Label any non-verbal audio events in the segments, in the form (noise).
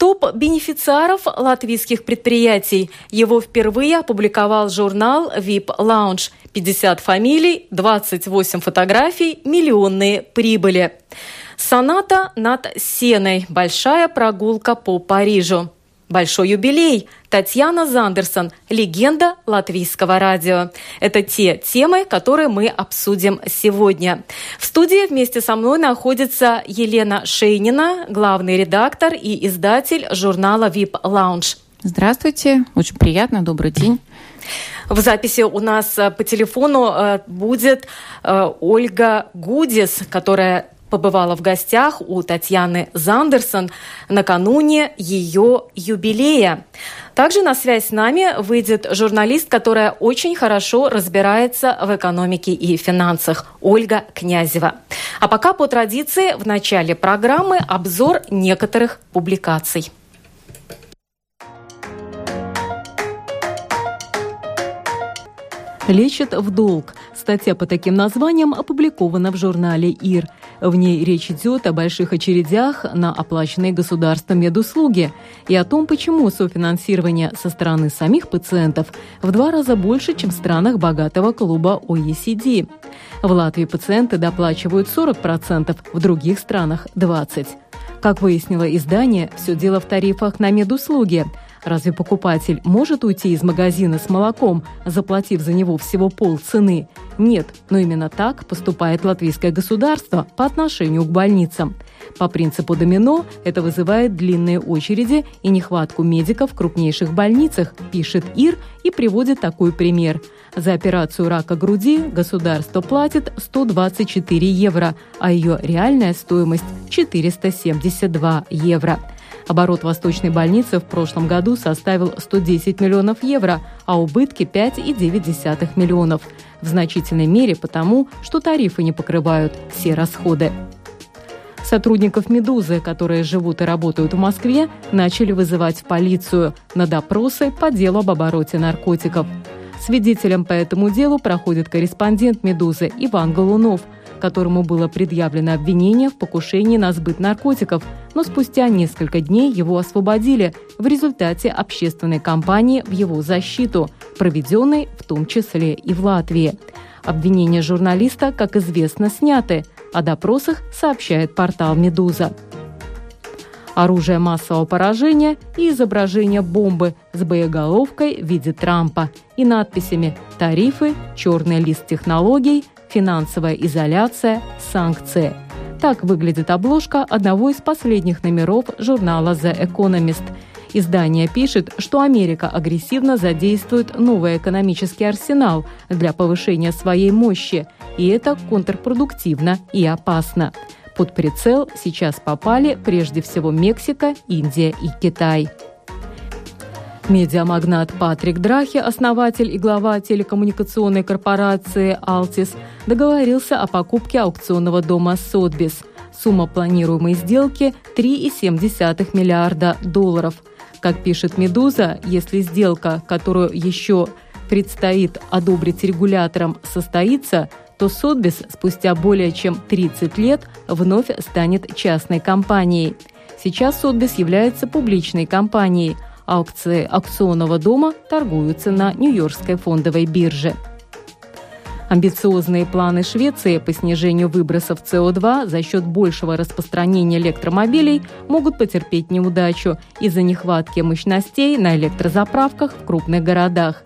Топ бенефициаров латвийских предприятий. Его впервые опубликовал журнал VIP Lounge. 50 фамилий, 28 фотографий, миллионные прибыли. Соната над Сеной. Большая прогулка по Парижу. Большой юбилей. Татьяна Зандерсон, легенда латвийского радио. Это те темы, которые мы обсудим сегодня. В студии вместе со мной находится Елена Шейнина, главный редактор и издатель журнала VIP Lounge. Здравствуйте, очень приятно, добрый день. В записи у нас э, по телефону э, будет э, Ольга Гудис, которая побывала в гостях у Татьяны Зандерсон накануне ее юбилея. Также на связь с нами выйдет журналист, которая очень хорошо разбирается в экономике и финансах, Ольга Князева. А пока по традиции в начале программы обзор некоторых публикаций. Лечат в долг. Статья по таким названиям опубликована в журнале ИР. В ней речь идет о больших очередях на оплаченные государством медуслуги и о том, почему софинансирование со стороны самих пациентов в два раза больше, чем в странах богатого клуба OECD. В Латвии пациенты доплачивают 40%, в других странах – 20%. Как выяснило издание, все дело в тарифах на медуслуги – Разве покупатель может уйти из магазина с молоком, заплатив за него всего полцены? Нет, но именно так поступает латвийское государство по отношению к больницам. По принципу домино это вызывает длинные очереди и нехватку медиков в крупнейших больницах, пишет ИР и приводит такой пример. За операцию рака груди государство платит 124 евро, а ее реальная стоимость – 472 евро. Оборот Восточной больницы в прошлом году составил 110 миллионов евро, а убытки 5,9 миллионов. В значительной мере потому, что тарифы не покрывают все расходы. Сотрудников «Медузы», которые живут и работают в Москве, начали вызывать в полицию на допросы по делу об обороте наркотиков. Свидетелем по этому делу проходит корреспондент «Медузы» Иван Голунов – которому было предъявлено обвинение в покушении на сбыт наркотиков, но спустя несколько дней его освободили в результате общественной кампании в его защиту, проведенной в том числе и в Латвии. Обвинения журналиста, как известно, сняты. О допросах сообщает портал «Медуза» оружие массового поражения и изображение бомбы с боеголовкой в виде Трампа и надписями «Тарифы», «Черный лист технологий», финансовая изоляция, санкции. Так выглядит обложка одного из последних номеров журнала The Economist. Издание пишет, что Америка агрессивно задействует новый экономический арсенал для повышения своей мощи, и это контрпродуктивно и опасно. Под прицел сейчас попали прежде всего Мексика, Индия и Китай. Медиамагнат Патрик Драхи, основатель и глава телекоммуникационной корпорации «Алтис», договорился о покупке аукционного дома «Сотбис». Сумма планируемой сделки – 3,7 миллиарда долларов. Как пишет «Медуза», если сделка, которую еще предстоит одобрить регулятором, состоится, то Сотбис спустя более чем 30 лет вновь станет частной компанией. Сейчас Сотбис является публичной компанией – Акции акционного дома торгуются на Нью-Йоркской фондовой бирже. Амбициозные планы Швеции по снижению выбросов СО2 за счет большего распространения электромобилей могут потерпеть неудачу из-за нехватки мощностей на электрозаправках в крупных городах.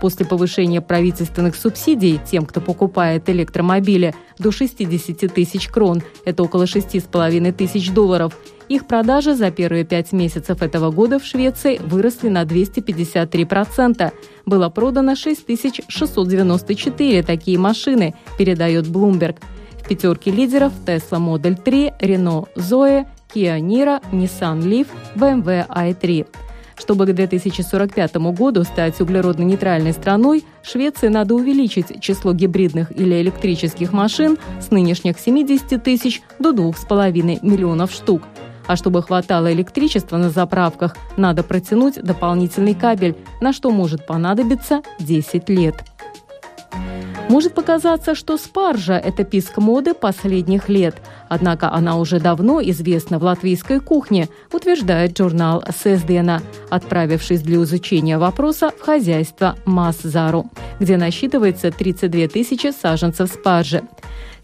После повышения правительственных субсидий тем, кто покупает электромобили до 60 тысяч крон, это около 6,5 тысяч долларов, их продажи за первые пять месяцев этого года в Швеции выросли на 253%. Было продано 6694 такие машины, передает Bloomberg. В пятерке лидеров Tesla Model 3, Renault Zoe, Kia Niro, Nissan Leaf, BMW i3. Чтобы к 2045 году стать углеродно-нейтральной страной, Швеции надо увеличить число гибридных или электрических машин с нынешних 70 тысяч до 2,5 миллионов штук. А чтобы хватало электричества на заправках, надо протянуть дополнительный кабель, на что может понадобиться 10 лет. Может показаться, что спаржа – это писк моды последних лет. Однако она уже давно известна в латвийской кухне, утверждает журнал Сездена, отправившись для изучения вопроса в хозяйство Масзару, где насчитывается 32 тысячи саженцев спаржи.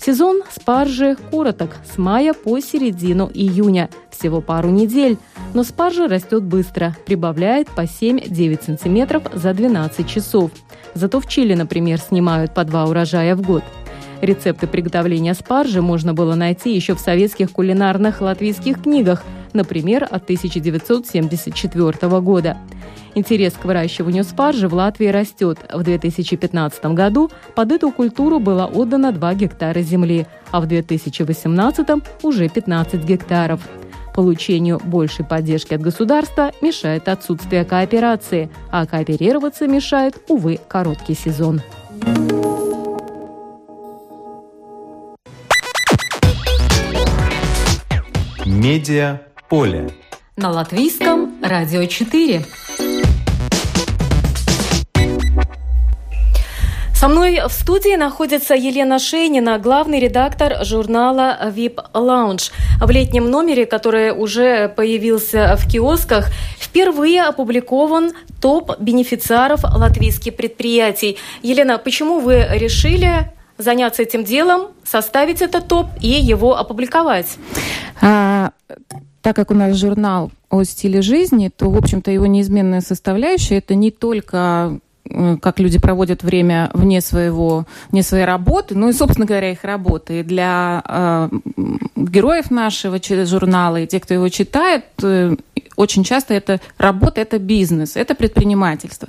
Сезон спаржи короток с мая по середину июня, всего пару недель. Но спаржа растет быстро, прибавляет по 7-9 сантиметров за 12 часов. Зато в Чили, например, снимают по два урожая в год. Рецепты приготовления спаржи можно было найти еще в советских кулинарных латвийских книгах, например, от 1974 года. Интерес к выращиванию спаржи в Латвии растет. В 2015 году под эту культуру было отдано 2 гектара земли, а в 2018 уже 15 гектаров. Получению большей поддержки от государства мешает отсутствие кооперации, а кооперироваться мешает, увы, короткий сезон. Медиа поле. На латвийском радио 4. Со мной в студии находится Елена Шейнина, главный редактор журнала VIP Lounge. В летнем номере, который уже появился в киосках, впервые опубликован топ бенефициаров латвийских предприятий. Елена, почему вы решили заняться этим делом, составить этот топ и его опубликовать? А, так как у нас журнал о стиле жизни, то, в общем-то, его неизменная составляющая – это не только как люди проводят время вне своего, вне своей работы, ну и, собственно говоря, их работы. И для э, героев нашего журнала и тех, кто его читает, э, очень часто это работа, это бизнес, это предпринимательство.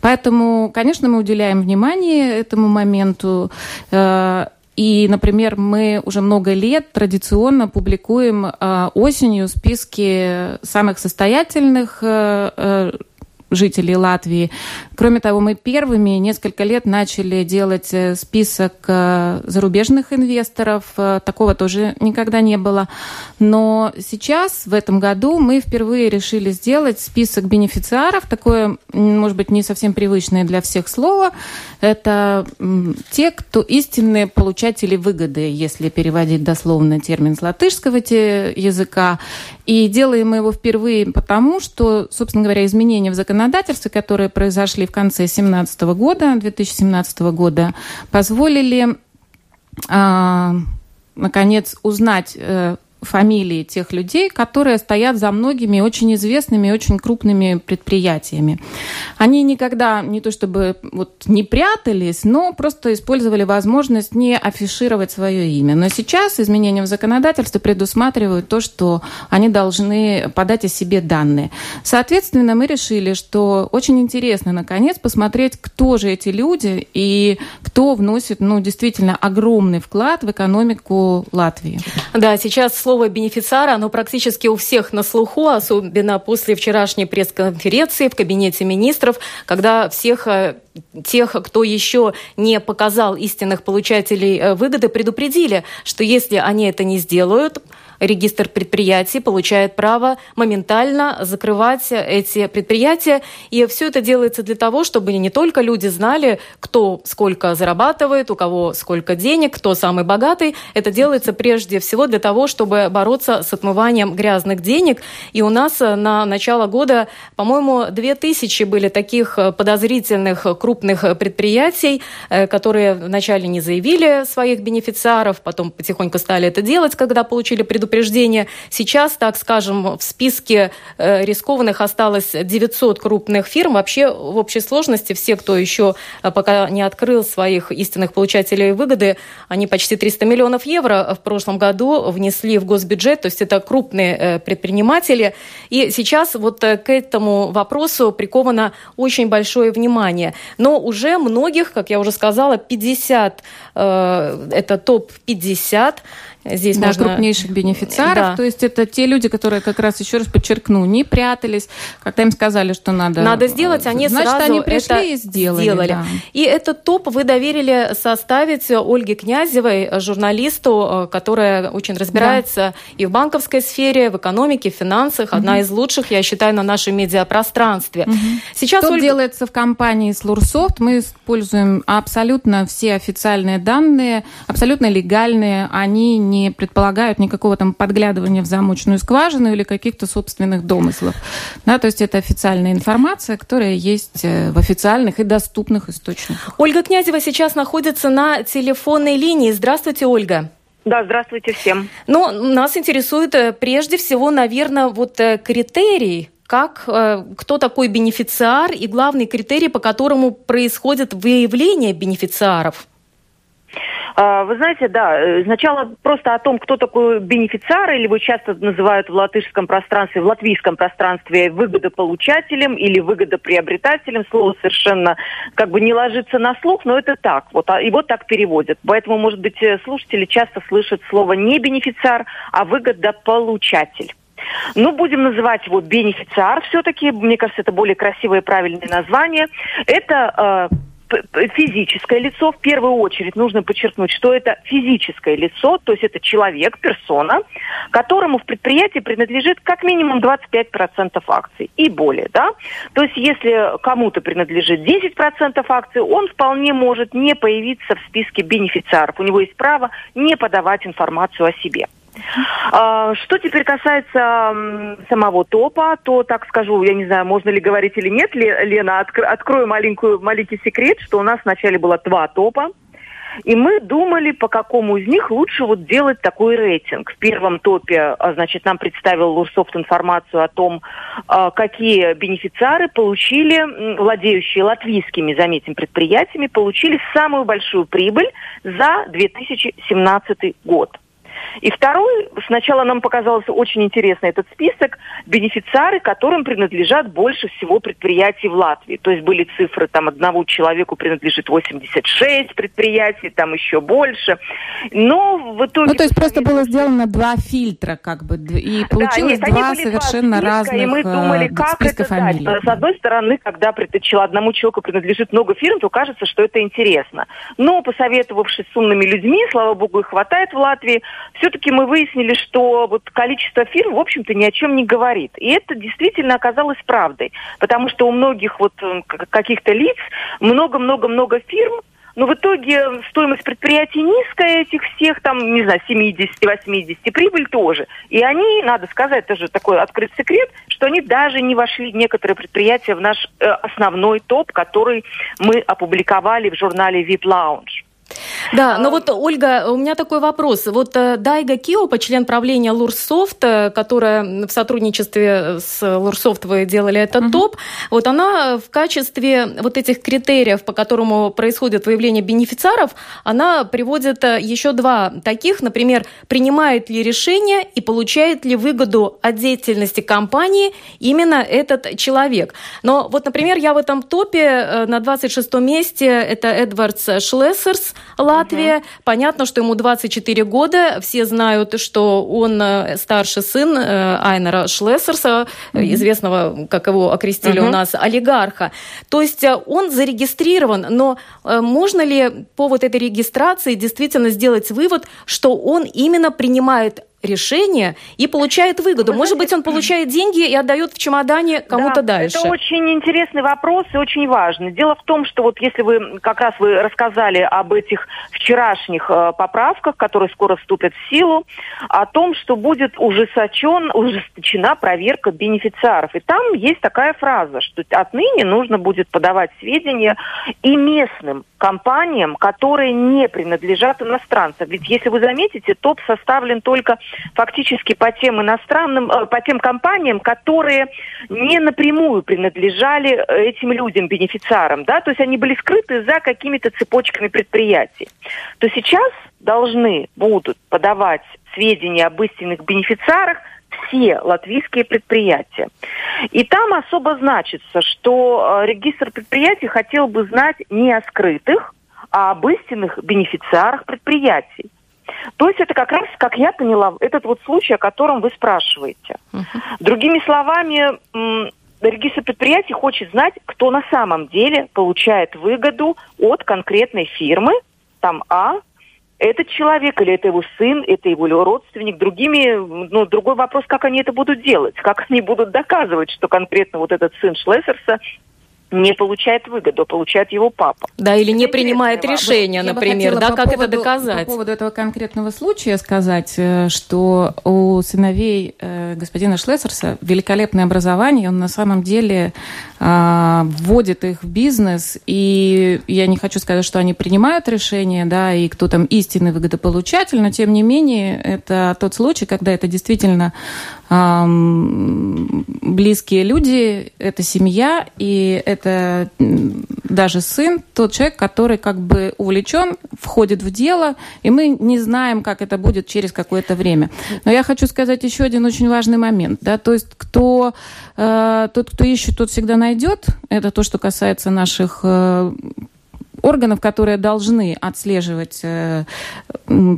Поэтому, конечно, мы уделяем внимание этому моменту. Э, и, например, мы уже много лет традиционно публикуем э, осенью списки самых состоятельных э, э жителей Латвии. Кроме того, мы первыми несколько лет начали делать э, список э, зарубежных инвесторов. Э, такого тоже никогда не было. Но сейчас, в этом году, мы впервые решили сделать список бенефициаров. Такое, может быть, не совсем привычное для всех слово. Это те, кто истинные получатели выгоды, если переводить дословно термин с латышского языка. И делаем мы его впервые потому, что, собственно говоря, изменения в законодательстве, которые произошли в конце 2017 года, 2017 года, позволили, а, наконец, узнать э, фамилии тех людей, которые стоят за многими очень известными очень крупными предприятиями. Они никогда не то чтобы вот не прятались, но просто использовали возможность не афишировать свое имя. Но сейчас изменения в законодательстве предусматривают то, что они должны подать о себе данные. Соответственно, мы решили, что очень интересно, наконец, посмотреть, кто же эти люди и кто вносит, ну, действительно огромный вклад в экономику Латвии. Да, сейчас слово бенефициара, оно практически у всех на слуху, особенно после вчерашней пресс-конференции в кабинете министров, когда всех э, тех, кто еще не показал истинных получателей э, выгоды, предупредили, что если они это не сделают, регистр предприятий получает право моментально закрывать эти предприятия. И все это делается для того, чтобы не только люди знали, кто сколько зарабатывает, у кого сколько денег, кто самый богатый. Это делается прежде всего для того, чтобы бороться с отмыванием грязных денег. И у нас на начало года, по-моему, 2000 были таких подозрительных крупных предприятий, э, которые вначале не заявили своих бенефициаров, потом потихоньку стали это делать, когда получили предупреждение. Сейчас, так скажем, в списке э, рискованных осталось 900 крупных фирм. Вообще, в общей сложности, все, кто еще э, пока не открыл своих истинных получателей выгоды, они почти 300 миллионов евро в прошлом году внесли в госбюджет. То есть это крупные э, предприниматели. И сейчас вот к этому вопросу приковано очень большое внимание. Но уже многих, как я уже сказала, 50, это топ-50 Здесь да, можно... крупнейших бенефициаров. Да. То есть это те люди, которые, как раз еще раз подчеркну, не прятались, когда им сказали, что надо... Надо сделать, они Значит, сразу они пришли это и сделали. сделали. Да. И этот топ вы доверили составить Ольге Князевой, журналисту, которая очень разбирается да. и в банковской сфере, в экономике, в финансах. Угу. Одна из лучших, я считаю, на нашем медиапространстве. Угу. Сейчас Что Ольга... делается в компании Слурсофт? Мы используем абсолютно все официальные данные, абсолютно легальные. Они не предполагают никакого там подглядывания в замочную скважину или каких-то собственных домыслов. Да, то есть это официальная информация, которая есть э, в официальных и доступных источниках. Ольга Князева сейчас находится на телефонной линии. Здравствуйте, Ольга. Да, здравствуйте всем. Но нас интересует э, прежде всего, наверное, вот э, критерий, как, кто такой бенефициар и главный критерий, по которому происходит выявление бенефициаров. А, вы знаете, да, э, сначала просто о том, кто такой бенефициар, или его часто называют в латышском пространстве, в латвийском пространстве выгодополучателем или выгодоприобретателем. Слово совершенно как бы не ложится на слух, но это так. Вот, а его так переводят. Поэтому, может быть, э, слушатели часто слышат слово не бенефициар, а выгодополучатель. Ну, будем называть его бенефициар все-таки. Мне кажется, это более красивое и правильное название. Это э, физическое лицо, в первую очередь нужно подчеркнуть, что это физическое лицо, то есть это человек, персона, которому в предприятии принадлежит как минимум 25% акций и более, да. То есть если кому-то принадлежит 10% акций, он вполне может не появиться в списке бенефициаров. У него есть право не подавать информацию о себе. А, что теперь касается самого топа, то, так скажу, я не знаю, можно ли говорить или нет, Лена, открою маленькую, маленький секрет, что у нас вначале было два топа. И мы думали, по какому из них лучше вот делать такой рейтинг. В первом топе, а, значит, нам представил Лурсофт информацию о том, а, какие бенефициары получили, владеющие латвийскими, заметим, предприятиями, получили самую большую прибыль за 2017 год. И второй, сначала нам показался очень интересный этот список, бенефициары, которым принадлежат больше всего предприятий в Латвии. То есть были цифры, там одному человеку принадлежит 86 предприятий, там еще больше. Но в итоге... Ну, то есть просто было сделано два фильтра, как бы, и получилось да, нет, два совершенно два списка, разных и мы думали, э, как списка это фамилий. Дать. С одной стороны, когда одному человеку принадлежит много фирм, то кажется, что это интересно. Но, посоветовавшись с умными людьми, слава богу, их хватает в Латвии, все-таки мы выяснили, что вот количество фирм, в общем-то, ни о чем не говорит. И это действительно оказалось правдой. Потому что у многих вот каких-то лиц много-много-много фирм, но в итоге стоимость предприятий низкая этих всех, там, не знаю, 70-80, прибыль тоже. И они, надо сказать, тоже такой открытый секрет, что они даже не вошли, некоторые предприятия, в наш э, основной топ, который мы опубликовали в журнале VIP Lounge. Да, но вот, Ольга, у меня такой вопрос. Вот э, Дайга Киопа, член правления Лурсофт, э, которая в сотрудничестве с Лурсофт вы делали этот uh-huh. топ, вот она в качестве вот этих критериев, по которому происходит выявление бенефициаров, она приводит э, еще два таких, например, принимает ли решение и получает ли выгоду от деятельности компании именно этот человек. Но вот, например, я в этом топе на 26 месте, это Эдвардс Шлессерс, Латвия. Угу. Понятно, что ему 24 года. Все знают, что он э, старший сын э, Айнера Шлессерса, угу. известного, как его окрестили угу. у нас, олигарха. То есть он зарегистрирован, но можно ли по вот этой регистрации действительно сделать вывод, что он именно принимает решение и получает выгоду. Вы Может знаете, быть, он получает деньги и отдает в чемодане кому-то да, дальше. Это очень интересный вопрос и очень важный. Дело в том, что вот если вы как раз вы рассказали об этих вчерашних э, поправках, которые скоро вступят в силу, о том, что будет ужесточен, ужесточена проверка бенефициаров. И там есть такая фраза, что отныне нужно будет подавать сведения и местным компаниям, которые не принадлежат иностранцам. Ведь если вы заметите, топ составлен только фактически по тем иностранным, э, по тем компаниям, которые не напрямую принадлежали э, этим людям, бенефициарам, да, то есть они были скрыты за какими-то цепочками предприятий. То сейчас должны будут подавать сведения об истинных бенефициарах все латвийские предприятия. И там особо значится, что э, регистр предприятий хотел бы знать не о скрытых, а об истинных бенефициарах предприятий. То есть это как раз, как я поняла, этот вот случай, о котором вы спрашиваете. Uh-huh. Другими словами, регистр предприятий хочет знать, кто на самом деле получает выгоду от конкретной фирмы, там А, этот человек или это его сын, это его родственник. Другими, ну, другой вопрос, как они это будут делать, как они будут доказывать, что конкретно вот этот сын Шлессерса не получает выгоду, а получает его папа. Да, или не принимает решения, например, да, как поводу, это доказать? По поводу этого конкретного случая сказать, э, что у сыновей э, господина Шлессерса великолепное образование, он на самом деле э, вводит их в бизнес, и я не хочу сказать, что они принимают решения, да, и кто там истинный выгодополучатель, но тем не менее это тот случай, когда это действительно близкие люди, это семья, и это даже сын, тот человек, который как бы увлечен, входит в дело, и мы не знаем, как это будет через какое-то время. Но я хочу сказать еще один очень важный момент, да, то есть кто, э, тот, кто ищет, тот всегда найдет, это то, что касается наших э, органов, которые должны отслеживать э,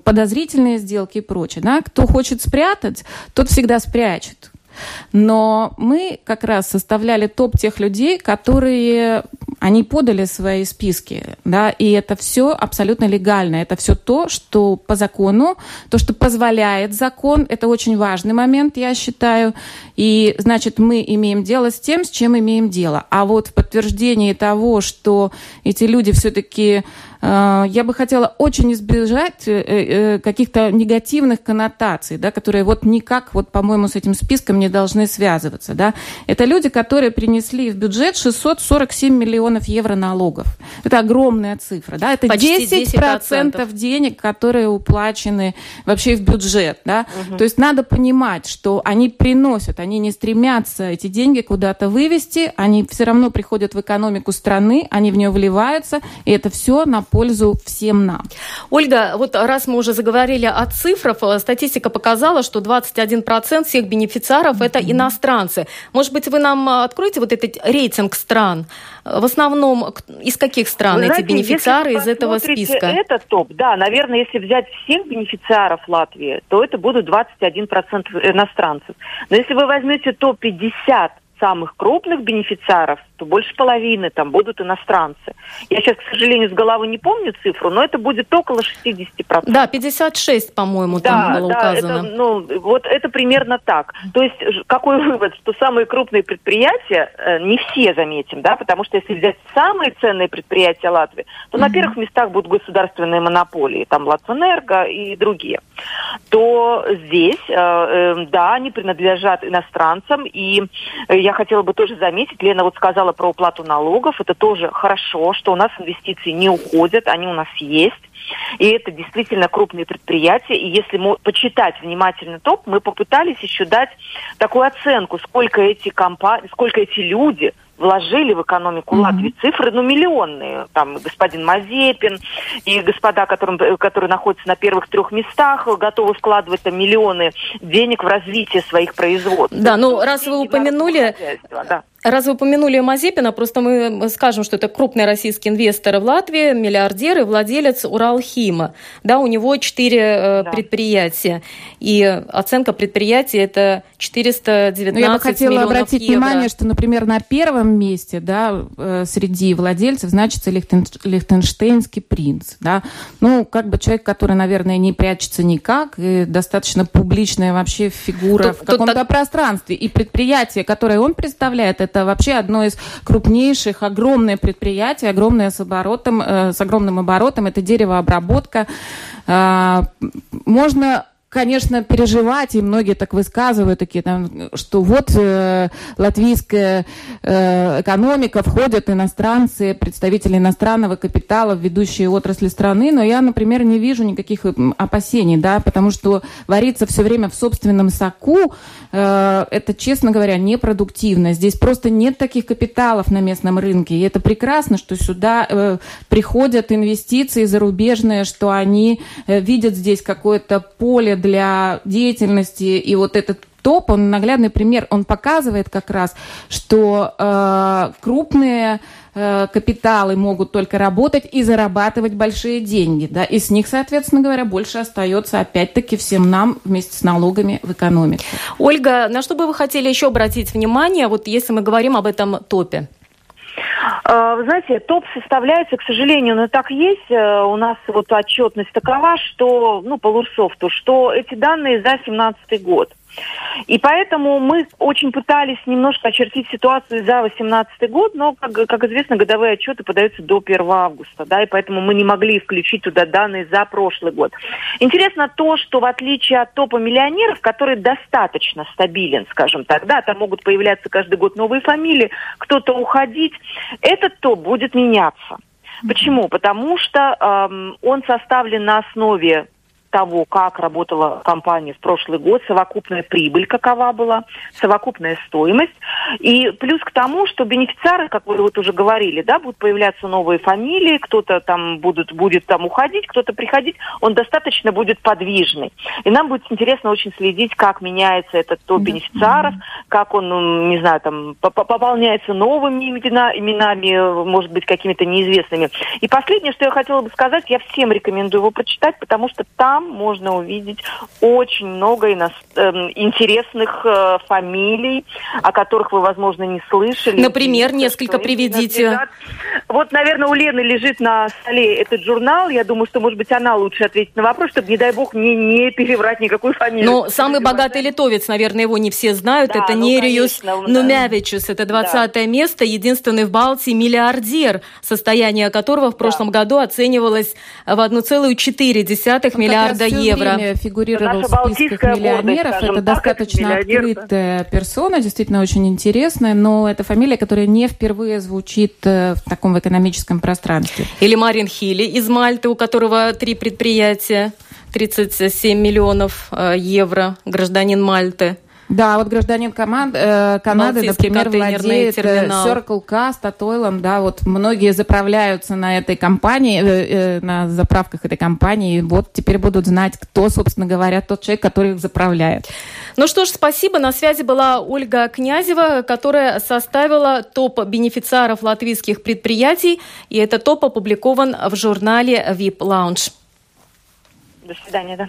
подозрительные сделки и прочее. Да? Кто хочет спрятать, тот всегда спрячет. Но мы как раз составляли топ тех людей, которые они подали свои списки, да, и это все абсолютно легально. Это все то, что по закону, то, что позволяет закон, это очень важный момент, я считаю. И, значит, мы имеем дело с тем, с чем имеем дело. А вот в подтверждении того, что эти люди все-таки я бы хотела очень избежать э, э, каких-то негативных коннотаций, да, которые вот никак, вот, по-моему, с этим списком не должны связываться. Да. Это люди, которые принесли в бюджет 647 миллионов евро налогов. Это огромная цифра. Да. Это Почти 10%, 10% денег, которые уплачены вообще в бюджет. Да. Угу. То есть надо понимать, что они приносят, они не стремятся эти деньги куда-то вывести, они все равно приходят в экономику страны, они в нее вливаются, и это все на пользу всем нам. Ольга, вот раз мы уже заговорили о цифрах, э, статистика показала, что 21% всех бенефициаров mm-hmm. это иностранцы. Может быть, вы нам э, откроете вот этот рейтинг стран? Э, в основном из каких стран вы эти знаете, бенефициары из этого списка? Это топ, да. Наверное, если взять всех бенефициаров Латвии, то это будут 21% иностранцев. Но если вы возьмете топ-50 самых крупных бенефициаров, то больше половины там будут иностранцы. Я сейчас, к сожалению, с головы не помню цифру, но это будет около 60%. Да, 56, по-моему, да, там было да, указано. Это, ну, вот это примерно так. То есть какой вывод? Что самые крупные предприятия, э, не все, заметим, да, потому что если взять самые ценные предприятия Латвии, то mm-hmm. на первых местах будут государственные монополии, там Латвэнерго и другие. То здесь, э, э, да, они принадлежат иностранцам, и я я хотела бы тоже заметить, Лена вот сказала про уплату налогов, это тоже хорошо, что у нас инвестиции не уходят, они у нас есть. И это действительно крупные предприятия. И если мы почитать внимательно топ, мы попытались еще дать такую оценку, сколько эти компании, сколько эти люди вложили в экономику mm-hmm. Латвии цифры, ну, миллионные. Там господин Мазепин и господа, которым, которые находятся на первых трех местах, готовы вкладывать там миллионы денег в развитие своих производств. Да, ну, раз вы упомянули... Да. Раз вы упомянули Мазепина, просто мы скажем, что это крупный российский инвестор в Латвии, миллиардер и владелец Уралхима. Да, у него четыре э, да. предприятия. И оценка предприятия это 419 Но я бы хотела обратить евро. внимание, что, например, на первом месте да, э, среди владельцев значится Лихтен, Лихтенштейнский принц. Да? Ну, как бы человек, который, наверное, не прячется никак, и достаточно публичная вообще фигура тут, в каком-то тут... пространстве. И предприятие, которое он представляет, это это вообще одно из крупнейших, огромное предприятие, огромное с оборотом, э, с огромным оборотом. Это деревообработка. Э, можно конечно, переживать, и многие так высказывают, такие, там, что вот э, латвийская э, экономика, входят иностранцы, представители иностранного капитала в ведущие отрасли страны, но я, например, не вижу никаких опасений, да, потому что вариться все время в собственном соку, э, это, честно говоря, непродуктивно. Здесь просто нет таких капиталов на местном рынке, и это прекрасно, что сюда э, приходят инвестиции зарубежные, что они э, видят здесь какое-то поле для деятельности, и вот этот топ, он наглядный пример, он показывает как раз, что э, крупные э, капиталы могут только работать и зарабатывать большие деньги, да, и с них, соответственно говоря, больше остается опять-таки всем нам вместе с налогами в экономике. Ольга, на что бы вы хотели еще обратить внимание, вот если мы говорим об этом топе? А, вы знаете, топ составляется, к сожалению, но так есть. Э, у нас вот отчетность такова, что, ну, по Лурсофту, что эти данные за 2017 год. И поэтому мы очень пытались немножко очертить ситуацию за 2018 год, но, как, как известно, годовые отчеты подаются до 1 августа, да, и поэтому мы не могли включить туда данные за прошлый год. Интересно то, что в отличие от топа миллионеров, который достаточно стабилен, скажем так, да, там могут появляться каждый год новые фамилии, кто-то уходить, этот топ будет меняться. Почему? Потому что эм, он составлен на основе того, как работала компания в прошлый год, совокупная прибыль какова была, совокупная стоимость. И плюс к тому, что бенефициары, как вы вот уже говорили, да, будут появляться новые фамилии, кто-то там будут, будет там уходить, кто-то приходить, он достаточно будет подвижный. И нам будет интересно очень следить, как меняется этот топ бенефициаров, как он, ну, не знаю, там, пополняется новыми имена, именами, может быть, какими-то неизвестными. И последнее, что я хотела бы сказать, я всем рекомендую его прочитать, потому что там там можно увидеть очень много ино... э, интересных э, фамилий, о которых вы, возможно, не слышали. Например, несколько приведите. Вот, наверное, у Лены лежит на столе этот журнал. Я думаю, что, может быть, она лучше ответит на вопрос, чтобы, не дай бог, не, не переврать никакую фамилию. Но самый богатый литовец, наверное, его не все знают. Да, это ну, Нериус конечно, Нумявичус. Это 20 да. место, единственный в Балтии миллиардер, состояние которого в прошлом да. году оценивалось в 1,4 миллиарда миллиарда все евро. Время фигурировал в списках миллионеров. Гордость, это достаточно миллионер. открытая персона, действительно очень интересная, но это фамилия, которая не впервые звучит э, в таком экономическом пространстве. Или Марин Хилли из Мальты, у которого три предприятия, 37 миллионов э, евро, гражданин Мальты. Да, вот гражданин команд, э, Канады, например, владеет э, терминал. Circle K, Статойлом, да, вот многие заправляются на этой компании, э, э, на заправках этой компании, и вот теперь будут знать, кто, собственно говоря, тот человек, который их заправляет. Ну что ж, спасибо. На связи была Ольга Князева, которая составила топ бенефициаров латвийских предприятий, и этот топ опубликован в журнале VIP Lounge. До свидания, да.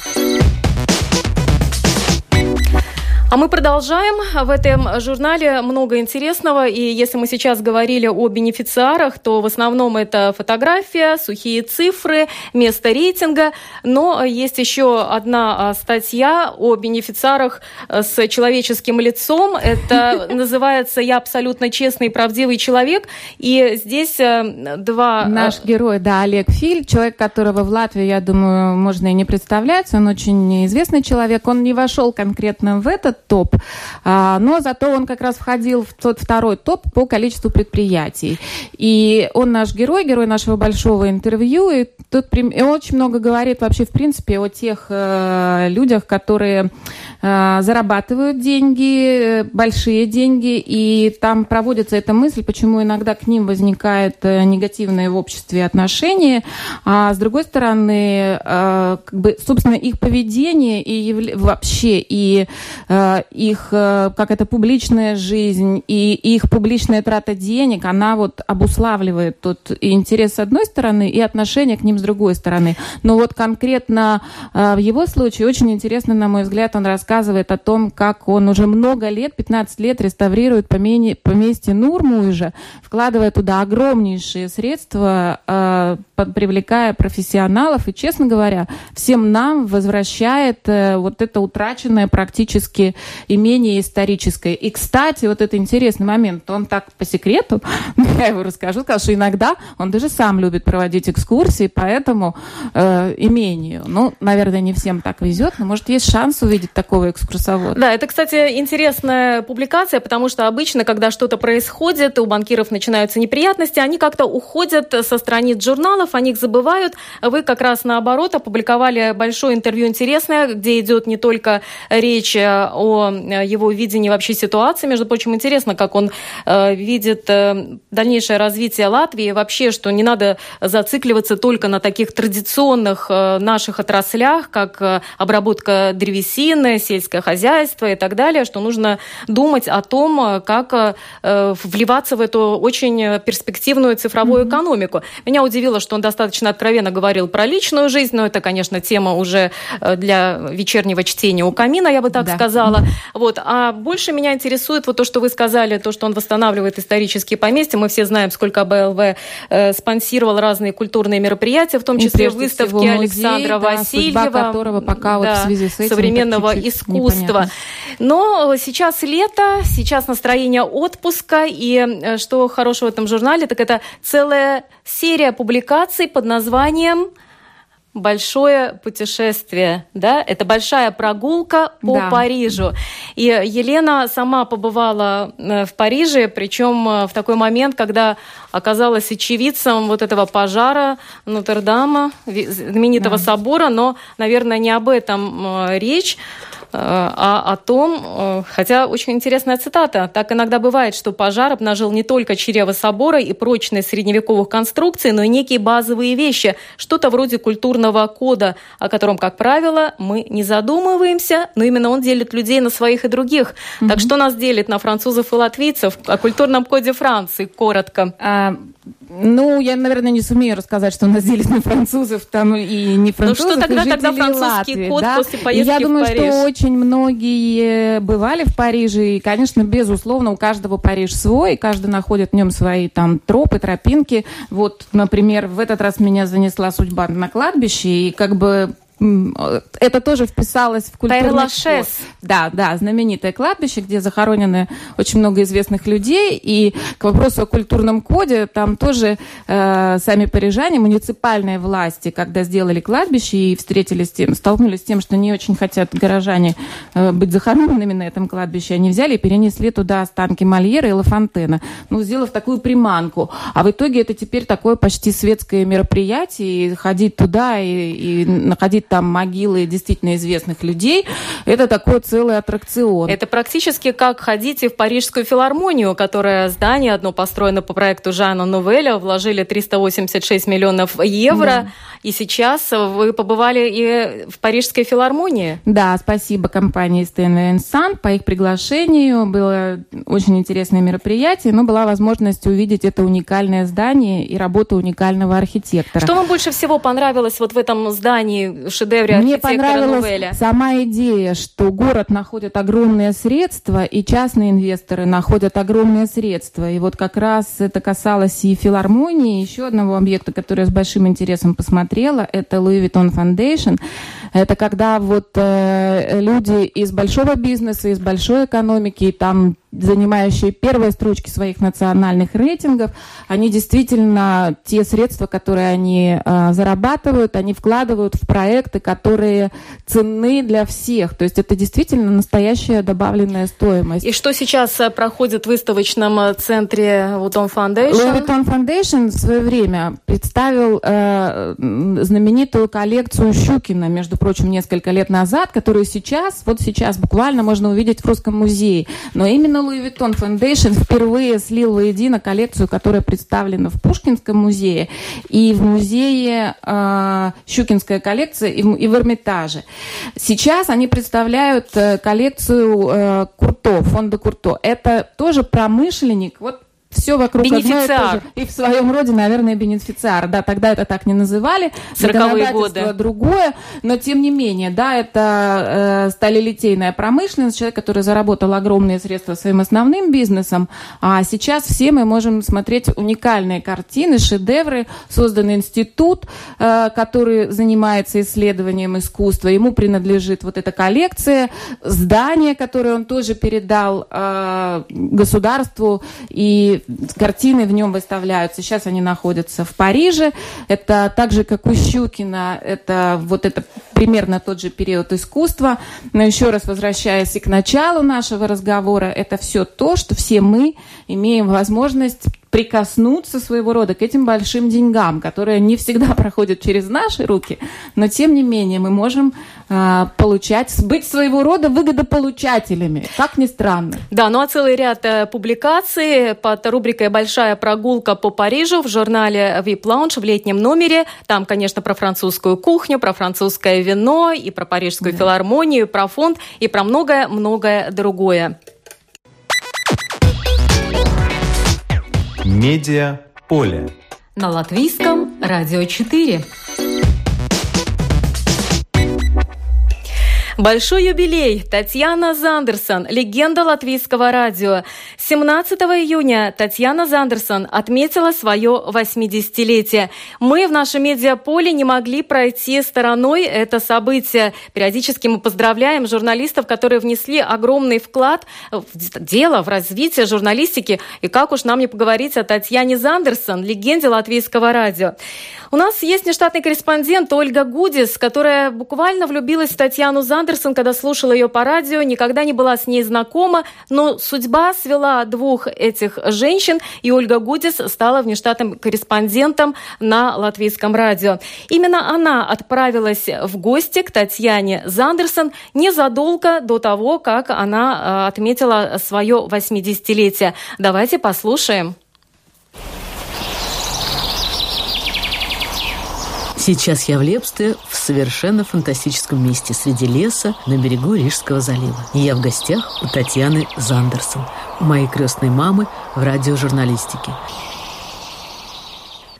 А мы продолжаем. В этом журнале много интересного. И если мы сейчас говорили о бенефициарах, то в основном это фотография, сухие цифры, место рейтинга. Но есть еще одна а, статья о бенефициарах э, с человеческим лицом. Это (laughs) называется «Я абсолютно честный и правдивый человек». И здесь э, два... Э, Наш герой, да, Олег Филь, человек, которого в Латвии, я думаю, можно и не представлять. Он очень известный человек. Он не вошел конкретно в этот топ. А, но зато он как раз входил в тот второй топ по количеству предприятий. И он наш герой, герой нашего большого интервью. И тут очень много говорит вообще, в принципе, о тех э, людях, которые э, зарабатывают деньги, большие деньги, и там проводится эта мысль, почему иногда к ним возникает э, негативное в обществе отношение, а с другой стороны, э, как бы, собственно, их поведение и вообще и э, их, э, как это публичная жизнь и их публичная трата денег, она вот обуславливает тот интерес с одной стороны и отношение к ним с другой стороны. Но вот конкретно э, в его случае очень интересно, на мой взгляд, он рассказывает о том, как он уже много лет, 15 лет реставрирует поместье Нурмуижа, вкладывая туда огромнейшие средства, э, привлекая профессионалов и, честно говоря, всем нам возвращает вот это утраченное практически имение историческое. И, кстати, вот это интересный момент, он так по секрету, (laughs) я его расскажу, сказал, что иногда он даже сам любит проводить экскурсии по этому э, имению. Ну, наверное, не всем так везет, но, может, есть шанс увидеть такого экскурсовода. Да, это, кстати, интересная публикация, потому что обычно, когда что-то происходит, у банкиров начинаются неприятности, они как-то уходят со страниц журналов, они их забывают. Вы как раз наоборот опубликовали большое интервью интересное, где идет не только речь о его видении вообще ситуации. Между прочим, интересно, как он видит дальнейшее развитие Латвии. Вообще, что не надо зацикливаться только на таких традиционных наших отраслях, как обработка древесины, сельское хозяйство и так далее, что нужно думать о том, как вливаться в эту очень перспективную цифровую mm-hmm. экономику. Меня удивило, что он достаточно откровенно говорил про личную жизнь, но это, конечно, тема уже э, для вечернего чтения у камина, я бы так да. сказала. Вот. А больше меня интересует вот то, что вы сказали, то, что он восстанавливает исторические поместья. Мы все знаем, сколько АБЛВ э, спонсировал разные культурные мероприятия, в том числе выставки музей, Александра да, Васильева, которого пока вот в связи с этим современного искусства. Непонятно. Но сейчас лето, сейчас настроение отпуска, и э, что хорошего в этом журнале, так это целая серия публикаций под названием большое путешествие, да, это большая прогулка по да. Парижу. И Елена сама побывала э, в Париже, причем э, в такой момент, когда оказалась очевидцем вот этого пожара Нотр-Дама, знаменитого да. собора, но, наверное, не об этом э, речь. А о том, э, хотя очень интересная цитата, так иногда бывает, что пожар обнажил не только чрево собора и прочность средневековых конструкций, но и некие базовые вещи, что-то вроде культурного кода, о котором, как правило, мы не задумываемся, но именно он делит людей на своих и других. Mm-hmm. Так что нас делит на французов и латвийцев? О культурном коде Франции, коротко. А, ну, я, наверное, не сумею рассказать, что у нас делит на французов там и не французов. Ну что тогда, тогда французский Латвии, код да? после поездки Я думаю, в Париж. что очень многие бывали в Париже, и, конечно, безусловно, у каждого Париж свой, и каждый находит в нем свои там тропы, тропинки. Вот, например, в этот раз меня занесла судьба на кладбище, и как бы это тоже вписалось в культурный код. Да, да, знаменитое кладбище, где захоронены очень много известных людей. И к вопросу о культурном коде, там тоже э, сами парижане, муниципальные власти, когда сделали кладбище и встретились с тем, столкнулись с тем, что не очень хотят горожане э, быть захороненными на этом кладбище, они взяли и перенесли туда останки Мольера и Лафонтена, ну, сделав такую приманку. А в итоге это теперь такое почти светское мероприятие, и ходить туда и, и находить там могилы действительно известных людей. Это такой целый аттракцион. Это практически как ходите в Парижскую филармонию, которое здание одно построено по проекту Жана Нувеля, вложили 386 миллионов евро. Да. И сейчас вы побывали и в Парижской филармонии. Да, спасибо компании Steinway Sun. По их приглашению было очень интересное мероприятие, но была возможность увидеть это уникальное здание и работу уникального архитектора. Что вам больше всего понравилось вот в этом здании, шедевре Мне понравилась Нувеля. сама идея, что город находит огромные средства, и частные инвесторы находят огромные средства. И вот как раз это касалось и филармонии, еще одного объекта, который я с большим интересом посмотрела, это Louis Vuitton Foundation. Это когда вот э, люди из большого бизнеса, из большой экономики, там занимающие первые строчки своих национальных рейтингов, они действительно те средства, которые они э, зарабатывают, они вкладывают в проекты, которые ценны для всех. То есть это действительно настоящая добавленная стоимость. И что сейчас э, проходит в выставочном э, центре Vuitton Foundation? Louis Vuitton Foundation в свое время представил э, знаменитую коллекцию Щукина, между прочим, несколько лет назад, которую сейчас, вот сейчас буквально можно увидеть в Русском музее. Но именно Louis Vuitton Foundation впервые слил воедино коллекцию, которая представлена в Пушкинском музее и в музее э, Щукинская коллекция и в, и в Эрмитаже. Сейчас они представляют э, коллекцию э, Курто, фонда Курто. Это тоже промышленник, вот все вокруг бенефициар. И в своем роде, наверное, бенефициар. Да, тогда это так не называли. 40 годы. другое. Но, тем не менее, да, это э, сталелитейная промышленность, человек, который заработал огромные средства своим основным бизнесом. А сейчас все мы можем смотреть уникальные картины, шедевры. Создан институт, э, который занимается исследованием искусства. Ему принадлежит вот эта коллекция, здание, которое он тоже передал э, государству. И картины в нем выставляются. Сейчас они находятся в Париже. Это так же, как у Щукина, это вот это примерно тот же период искусства. Но еще раз возвращаясь и к началу нашего разговора, это все то, что все мы имеем возможность прикоснуться своего рода к этим большим деньгам, которые не всегда (laughs) проходят через наши руки, но тем не менее мы можем э, получать, быть своего рода выгодополучателями, как ни странно. Да, ну а целый ряд э, публикаций под рубрикой «Большая прогулка по Парижу» в журнале VIP Lounge в летнем номере. Там, конечно, про французскую кухню, про французское вино, и про парижскую да. филармонию, про фонд, и про многое-многое другое. Медиа поле. На латвийском радио 4. Большой юбилей. Татьяна Зандерсон, легенда латвийского радио. 17 июня Татьяна Зандерсон отметила свое 80-летие. Мы в нашем медиаполе не могли пройти стороной это событие. Периодически мы поздравляем журналистов, которые внесли огромный вклад в дело, в развитие журналистики. И как уж нам не поговорить о Татьяне Зандерсон, легенде латвийского радио. У нас есть нештатный корреспондент Ольга Гудис, которая буквально влюбилась в Татьяну Зандерсон, когда слушала ее по радио, никогда не была с ней знакома, но судьба свела двух этих женщин, и Ольга Гудис стала внештатным корреспондентом на латвийском радио. Именно она отправилась в гости к Татьяне Зандерсон незадолго до того, как она э, отметила свое 80-летие. Давайте послушаем. Сейчас я в Лепсте в совершенно фантастическом месте среди леса на берегу Рижского залива. И я в гостях у Татьяны Зандерсон, моей крестной мамы в радиожурналистике.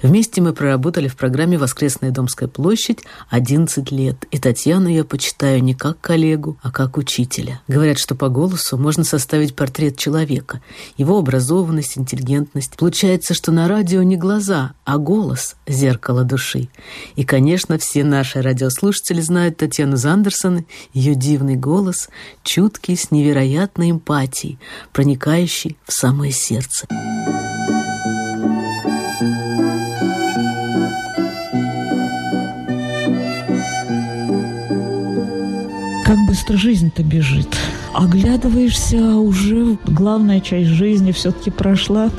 Вместе мы проработали в программе «Воскресная Домская площадь» 11 лет, и Татьяну я почитаю не как коллегу, а как учителя. Говорят, что по голосу можно составить портрет человека, его образованность, интеллигентность. Получается, что на радио не глаза, а голос – зеркало души. И, конечно, все наши радиослушатели знают Татьяну Зандерсон, ее дивный голос, чуткий, с невероятной эмпатией, проникающий в самое сердце. Быстро жизнь-то бежит. Оглядываешься, уже главная часть жизни все-таки прошла.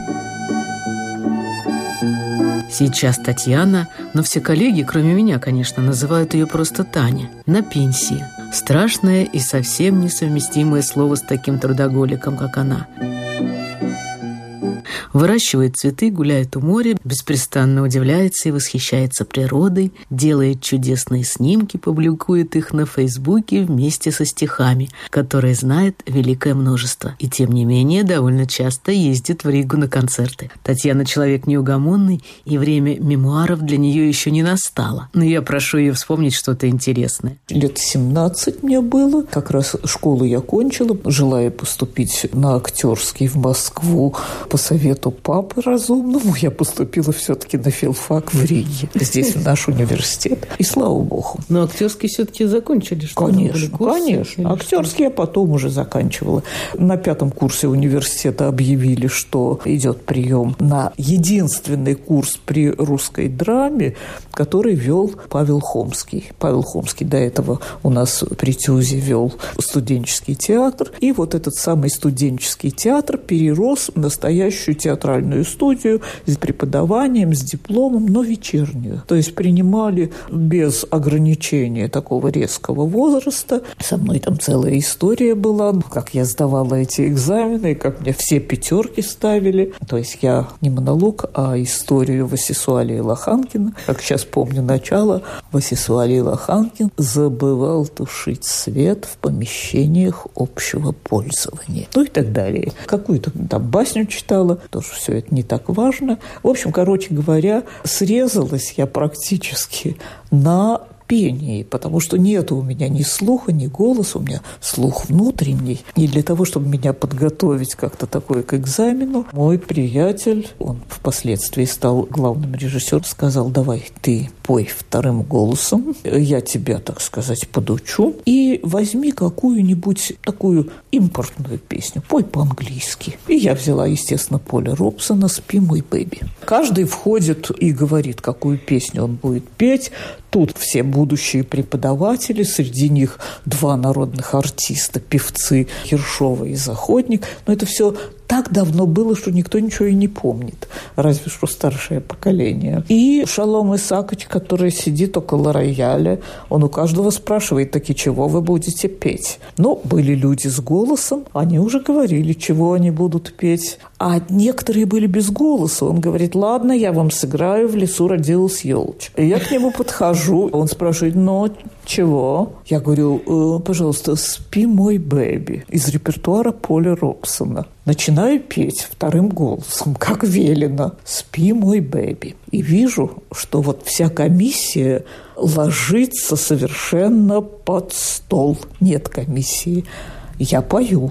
Сейчас Татьяна, но все коллеги, кроме меня, конечно, называют ее просто Таня, на пенсии. Страшное и совсем несовместимое слово с таким трудоголиком, как она – Выращивает цветы, гуляет у моря, беспрестанно удивляется и восхищается природой, делает чудесные снимки, публикует их на Фейсбуке вместе со стихами, которые знает великое множество. И тем не менее довольно часто ездит в Ригу на концерты. Татьяна человек неугомонный, и время мемуаров для нее еще не настало. Но я прошу ее вспомнить что-то интересное. Лет 17 мне было. Как раз школу я кончила, желая поступить на актерский в Москву по совету папы разумному я поступила все-таки на филфак в Риге, здесь, в наш университет. И слава богу. Но актерский все-таки закончили? Что конечно, конечно. Актерский я потом уже заканчивала. На пятом курсе университета объявили, что идет прием на единственный курс при русской драме, который вел Павел Хомский. Павел Хомский до этого у нас при ТЮЗе вел студенческий театр. И вот этот самый студенческий театр перерос в настоящую театральную студию с преподаванием, с дипломом, но вечернюю. То есть принимали без ограничения такого резкого возраста. Со мной там целая история была, как я сдавала эти экзамены, как мне все пятерки ставили. То есть я не монолог, а историю Васисуалии Лоханкина. Как сейчас помню начало, Васисуалий Лоханкин забывал тушить свет в помещениях общего пользования. Ну и так далее. Какую-то там басню читала, тоже все это не так важно. В общем, короче говоря, срезалась я практически на пении, потому что нет у меня ни слуха, ни голоса, у меня слух внутренний. И для того, чтобы меня подготовить как-то такое к экзамену, мой приятель, он впоследствии стал главным режиссером, сказал, давай ты пой вторым голосом, я тебя, так сказать, подучу, и возьми какую-нибудь такую импортную песню, пой по-английски. И я взяла, естественно, Поля Робсона «Спи, мой бэби». Каждый входит и говорит, какую песню он будет петь. Тут все будущие преподаватели, среди них два народных артиста, певцы Ершова и Заходник. Но это все так давно было, что никто ничего и не помнит, разве что старшее поколение. И Шалом Исакович, который сидит около рояля, он у каждого спрашивает, таки чего вы будете петь? Ну, были люди с голосом, они уже говорили, чего они будут петь. А некоторые были без голоса. Он говорит, ладно, я вам сыграю, в лесу родилась елочка. И я к нему подхожу, он спрашивает, ну, чего? Я говорю, «Э, пожалуйста, спи мой бэби из репертуара Поля Робсона. Начинаю петь вторым голосом, как велено. Спи мой бэби. И вижу, что вот вся комиссия ложится совершенно под стол. Нет комиссии. Я пою.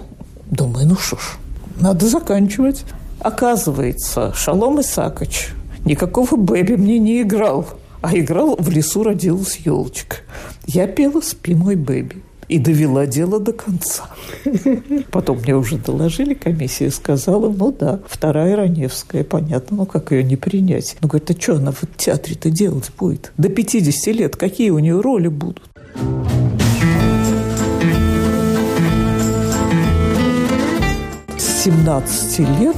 Думаю, ну что ж, надо заканчивать. Оказывается, Шалом Исакович никакого бэби мне не играл а играл «В лесу родилась елочка». Я пела «Спи, мой бэби» и довела дело до конца. Потом мне уже доложили, комиссия сказала, ну да, вторая Раневская, понятно, ну как ее не принять. Ну, говорит, а что она в театре-то делать будет? До 50 лет какие у нее роли будут? 17 лет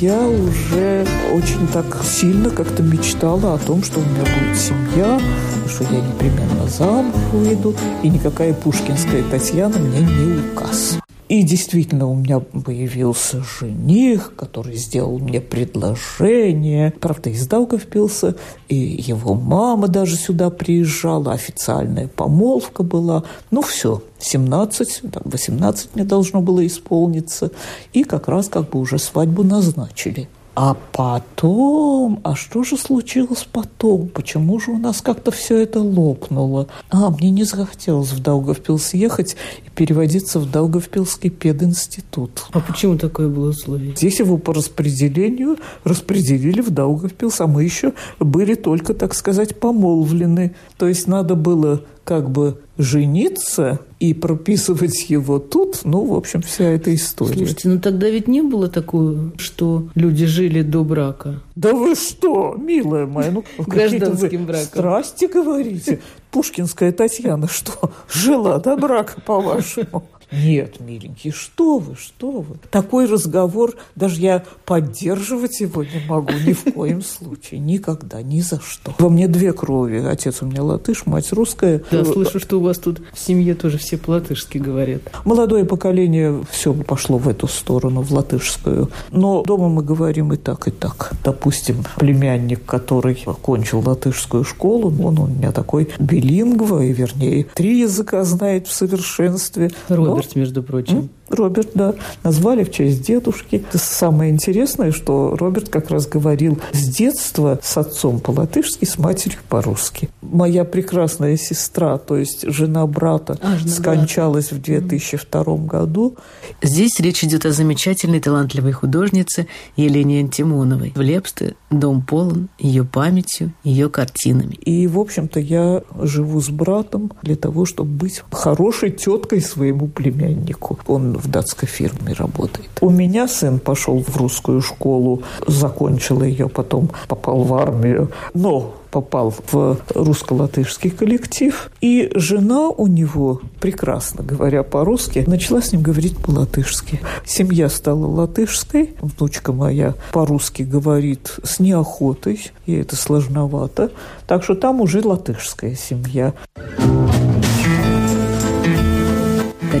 я уже очень так сильно как-то мечтала о том, что у меня будет семья, что я непременно замуж выйду, и никакая пушкинская Татьяна мне не указ. И действительно у меня появился жених, который сделал мне предложение. Правда, из Даугавпилса, и его мама даже сюда приезжала, официальная помолвка была. Ну, все, 17, 18 мне должно было исполниться. И как раз как бы уже свадьбу назначили. А потом, а что же случилось потом? Почему же у нас как-то все это лопнуло? А, мне не захотелось в Даугавпилс ехать и переводиться в Даугавпилский пединститут. А почему такое было условие? Здесь его по распределению распределили в Даугавпилс, а мы еще были только, так сказать, помолвлены. То есть надо было как бы жениться и прописывать его тут, ну, в общем, вся эта история. Слушайте, ну тогда ведь не было такого, что люди жили до брака. Да вы что, милая моя, ну (laughs) гражданским браком. Страсти говорите. Пушкинская Татьяна что, жила до брака, по-вашему? Нет, миленький, что вы, что вы. Такой разговор, даже я поддерживать его не могу ни в коем (laughs) случае, никогда, ни за что. Во мне две крови. Отец у меня латыш, мать русская. Да, слышу, что у вас тут в семье тоже все по-латышски говорят. Молодое поколение все пошло в эту сторону, в латышскую. Но дома мы говорим и так, и так. Допустим, племянник, который окончил латышскую школу, он у меня такой билингва, и вернее, три языка знает в совершенстве. Роберт Роберт, между прочим. Роберт, да. Назвали в честь дедушки. Самое интересное, что Роберт как раз говорил с детства с отцом по-латышски, с матерью по-русски. Моя прекрасная сестра, то есть жена брата, а, жена скончалась брата. в 2002 mm. году. Здесь речь идет о замечательной талантливой художнице Елене Антимоновой. В Лепсте дом полон ее памятью, ее картинами. И, в общем-то, я живу с братом для того, чтобы быть хорошей теткой своему племяннику. Он в датской фирме работает. У меня сын пошел в русскую школу, закончил ее, потом попал в армию. Но попал в русско-латышский коллектив, и жена у него, прекрасно говоря по-русски, начала с ним говорить по-латышски. Семья стала латышской, внучка моя по-русски говорит с неохотой, и это сложновато, так что там уже латышская семья.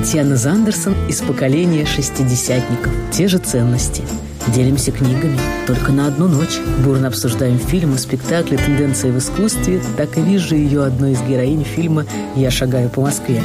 Татьяна Зандерсон из поколения шестидесятников. Те же ценности. Делимся книгами только на одну ночь. Бурно обсуждаем фильмы, спектакли, тенденции в искусстве. Так и вижу ее одной из героинь фильма «Я шагаю по Москве».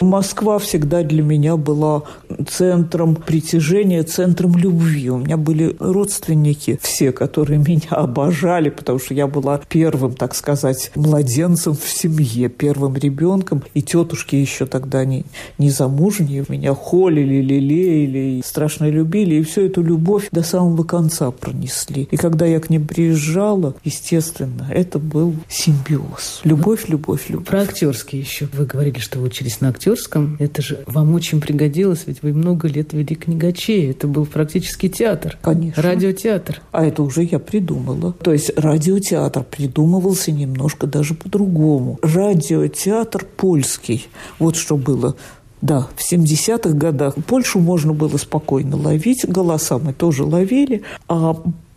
Москва всегда для меня была центром притяжения, центром любви. У меня были родственники все, которые (laughs) меня обожали, потому что я была первым, так сказать, младенцем в семье, первым ребенком. И тетушки еще тогда не, не замужние меня холили, лелеяли, страшно любили. И всю эту любовь до самого конца пронесли. И когда я к ним приезжала, естественно, это был симбиоз. Любовь, любовь, любовь. Про актерские еще. Вы говорили, что вы учились на актер актерском, это же вам очень пригодилось, ведь вы много лет вели книгачей. Это был практически театр. Конечно. Радиотеатр. А это уже я придумала. То есть радиотеатр придумывался немножко даже по-другому. Радиотеатр польский. Вот что было Да, в 70-х годах Польшу можно было спокойно ловить, голоса мы тоже ловили, а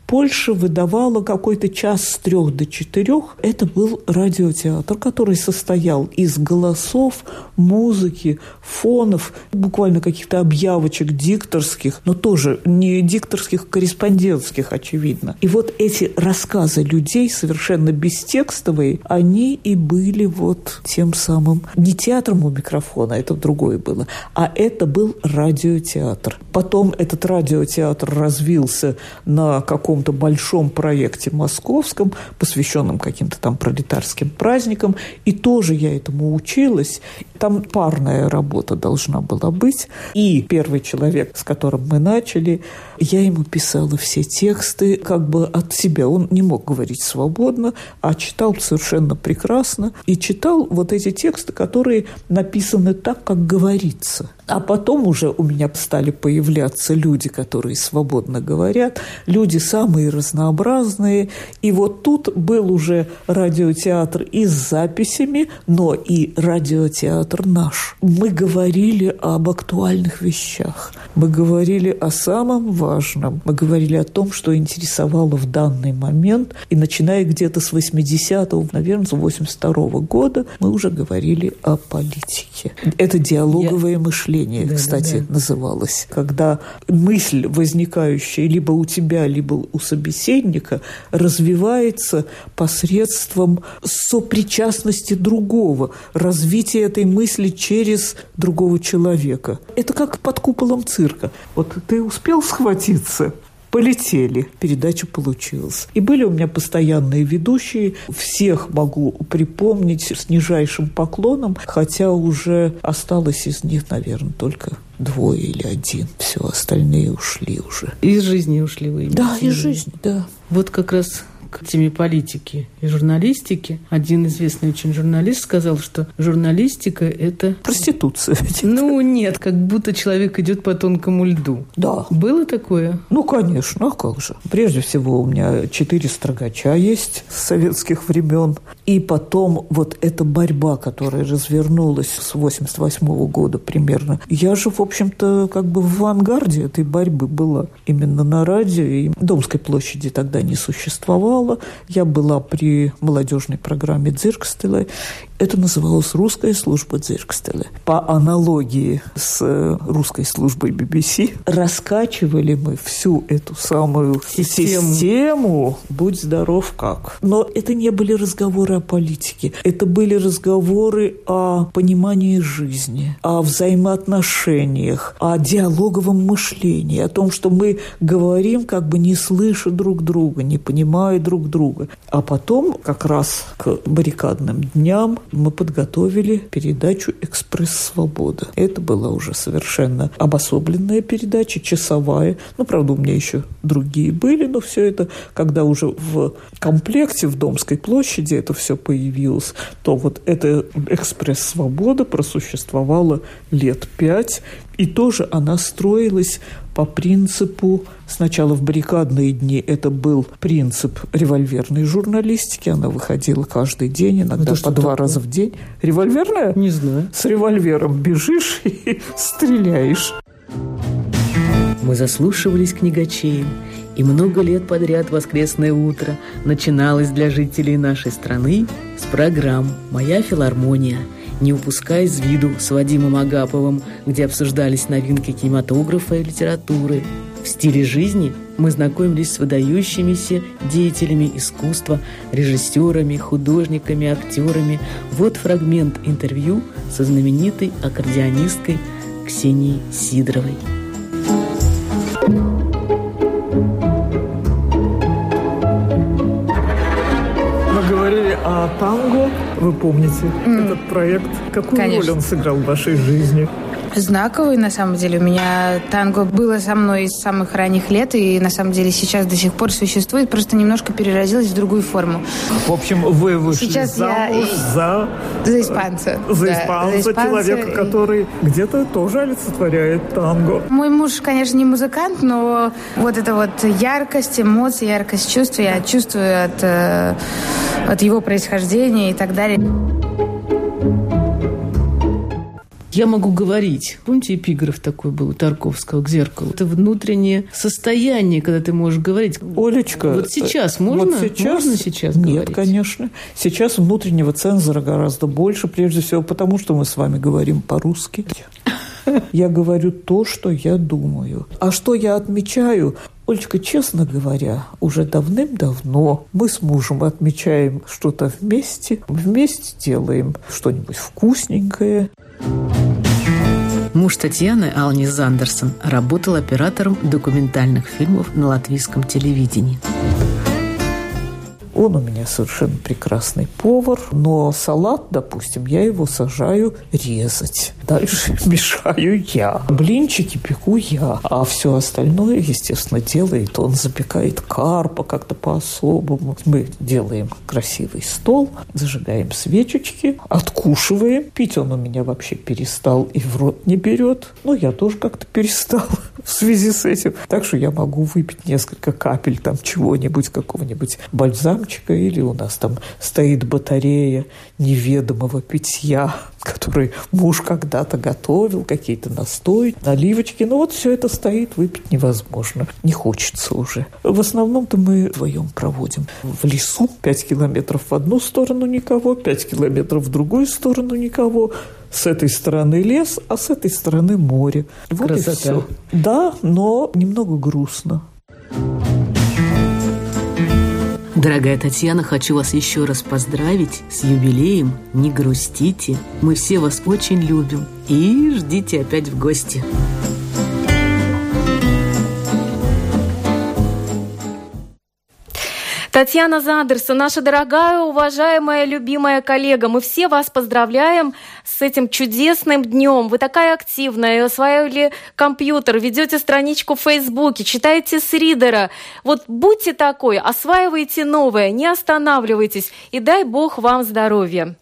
Польша выдавала какой-то час с трех до четырех. Это был радиотеатр, который состоял из голосов, музыки, фонов, буквально каких-то объявочек дикторских, но тоже не дикторских, корреспондентских, очевидно. И вот эти рассказы людей, совершенно бестекстовые, они и были вот тем самым не театром у микрофона, это другое было, а это был радиотеатр. Потом этот радиотеатр развился на каком каком-то большом проекте московском, посвященном каким-то там пролетарским праздникам, и тоже я этому училась. Там парная работа должна была быть. И первый человек, с которым мы начали, я ему писала все тексты как бы от себя. Он не мог говорить свободно, а читал совершенно прекрасно. И читал вот эти тексты, которые написаны так, как говорится. А потом уже у меня стали появляться люди, которые свободно говорят, люди самые разнообразные. И вот тут был уже радиотеатр и с записями, но и радиотеатр наш. Мы говорили об актуальных вещах. Мы говорили о самом важном. Мы говорили о том, что интересовало в данный момент. И начиная где-то с 80-го, наверное, с 82-го года, мы уже говорили о политике. Это диалоговое Я... мышление мышление, да, кстати, да, да. называлось. Когда мысль, возникающая либо у тебя, либо у собеседника, развивается посредством сопричастности другого, развития этой мысли через другого человека. Это как под куполом цирка. Вот ты успел схватиться полетели. Передача получилась. И были у меня постоянные ведущие. Всех могу припомнить с нижайшим поклоном, хотя уже осталось из них, наверное, только двое или один. Все, остальные ушли уже. Из жизни ушли вы? Да, из жизни, да. Вот как раз к теме политики и журналистики. Один известный очень журналист сказал, что журналистика – это... Проституция. (laughs) Ну, нет, как будто человек идет по тонкому льду. Да. Было такое? Ну, конечно, а как же. Прежде всего, у меня четыре строгача есть с советских времен. И потом вот эта борьба, которая развернулась с 88 -го года примерно. Я же, в общем-то, как бы в авангарде этой борьбы была именно на радио. И Домской площади тогда не существовало бывала. Я была при молодежной программе Дзиркстеля. Это называлось «Русская служба Дзиркстеля». По аналогии с э, русской службой BBC раскачивали мы всю эту самую систему. систему «Будь здоров как». Но это не были разговоры о политике. Это были разговоры о понимании жизни, о взаимоотношениях, о диалоговом мышлении, о том, что мы говорим, как бы не слыша друг друга, не понимая друг друга. А потом, как раз к баррикадным дням, мы подготовили передачу «Экспресс-свобода». Это была уже совершенно обособленная передача, часовая. Ну, правда, у меня еще другие были, но все это, когда уже в комплекте в Домской площади это все появилось, то вот эта «Экспресс-свобода» просуществовала лет пять, и тоже она строилась по принципу, сначала в баррикадные дни это был принцип револьверной журналистики, она выходила каждый день, иногда по два такое? раза в день. Револьверная? Не знаю. С револьвером бежишь (laughs) и стреляешь. Мы заслушивались книгачеем, и много лет подряд воскресное утро начиналось для жителей нашей страны с программ «Моя филармония», не упуская из виду с Вадимом Агаповым, где обсуждались новинки кинематографа и литературы. В стиле жизни мы знакомились с выдающимися деятелями искусства, режиссерами, художниками, актерами. Вот фрагмент интервью со знаменитой аккордеонисткой Ксенией Сидоровой. Вы помните mm. этот проект? Какую Конечно. роль он сыграл в вашей жизни? Знаковый, на самом деле. У меня танго было со мной с самых ранних лет, и на самом деле сейчас до сих пор существует, просто немножко переразилось в другую форму. В общем, вы вышли сейчас замуж я... за... За испанца. За, да, испанца, за испанца, человека, который где-то тоже олицетворяет танго. Мой муж, конечно, не музыкант, но вот эта вот яркость эмоций, яркость чувств я чувствую от, э, от его происхождения и так далее. Я могу говорить. Помните, эпиграф такой был у Тарковского к зеркалу? Это внутреннее состояние, когда ты можешь говорить. Олечка, вот сейчас можно? Вот сейчас? Можно сейчас Нет, говорить? конечно. Сейчас внутреннего цензора гораздо больше, прежде всего потому, что мы с вами говорим по-русски. Я говорю то, что я думаю. А что я отмечаю? Олечка, честно говоря, уже давным-давно мы с мужем отмечаем что-то вместе, вместе делаем что-нибудь вкусненькое. Муж Татьяны, Алнис Зандерсон, работал оператором документальных фильмов на латвийском телевидении. Он у меня совершенно прекрасный повар, но салат, допустим, я его сажаю резать. Дальше (laughs) мешаю я. Блинчики пеку я. А все остальное, естественно, делает он. Запекает карпа как-то по-особому. Мы делаем красивый стол, зажигаем свечечки, откушиваем. Пить он у меня вообще перестал и в рот не берет. Ну, я тоже как-то перестал (laughs) в связи с этим. Так что я могу выпить несколько капель там чего-нибудь, какого-нибудь бальзамчика лампочка, или у нас там стоит батарея неведомого питья, (laughs) который муж когда-то готовил, какие-то настои, наливочки. Ну вот все это стоит, выпить невозможно. Не хочется уже. В основном-то мы вдвоем проводим в лесу. Пять километров в одну сторону никого, пять километров в другую сторону никого. С этой стороны лес, а с этой стороны море. Вот Красота. и все. Да, но немного грустно. Дорогая Татьяна, хочу вас еще раз поздравить с юбилеем. Не грустите, мы все вас очень любим. И ждите опять в гости. Татьяна Зандерсон, наша дорогая, уважаемая, любимая коллега, мы все вас поздравляем с этим чудесным днем. Вы такая активная, осваивали компьютер, ведете страничку в Фейсбуке, читаете с ридера. Вот будьте такой, осваивайте новое, не останавливайтесь, и дай Бог вам здоровья.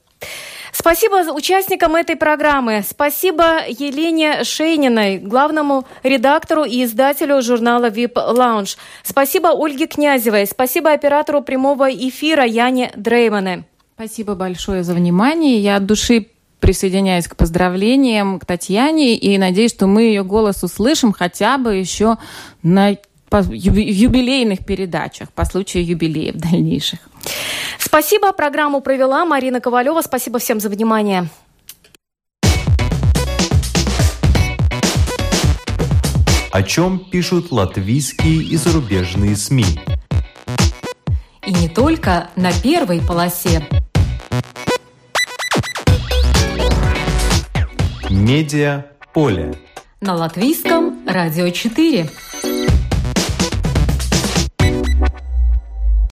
Спасибо участникам этой программы. Спасибо Елене Шейниной, главному редактору и издателю журнала VIP Lounge. Спасибо Ольге Князевой. Спасибо оператору прямого эфира Яне Дреймане. Спасибо большое за внимание. Я от души присоединяюсь к поздравлениям к Татьяне и надеюсь, что мы ее голос услышим хотя бы еще на юбилейных передачах по случаю юбилеев дальнейших. Спасибо. Программу провела Марина Ковалева. Спасибо всем за внимание. О чем пишут латвийские и зарубежные СМИ? И не только на первой полосе. Медиа поле. На латвийском радио 4.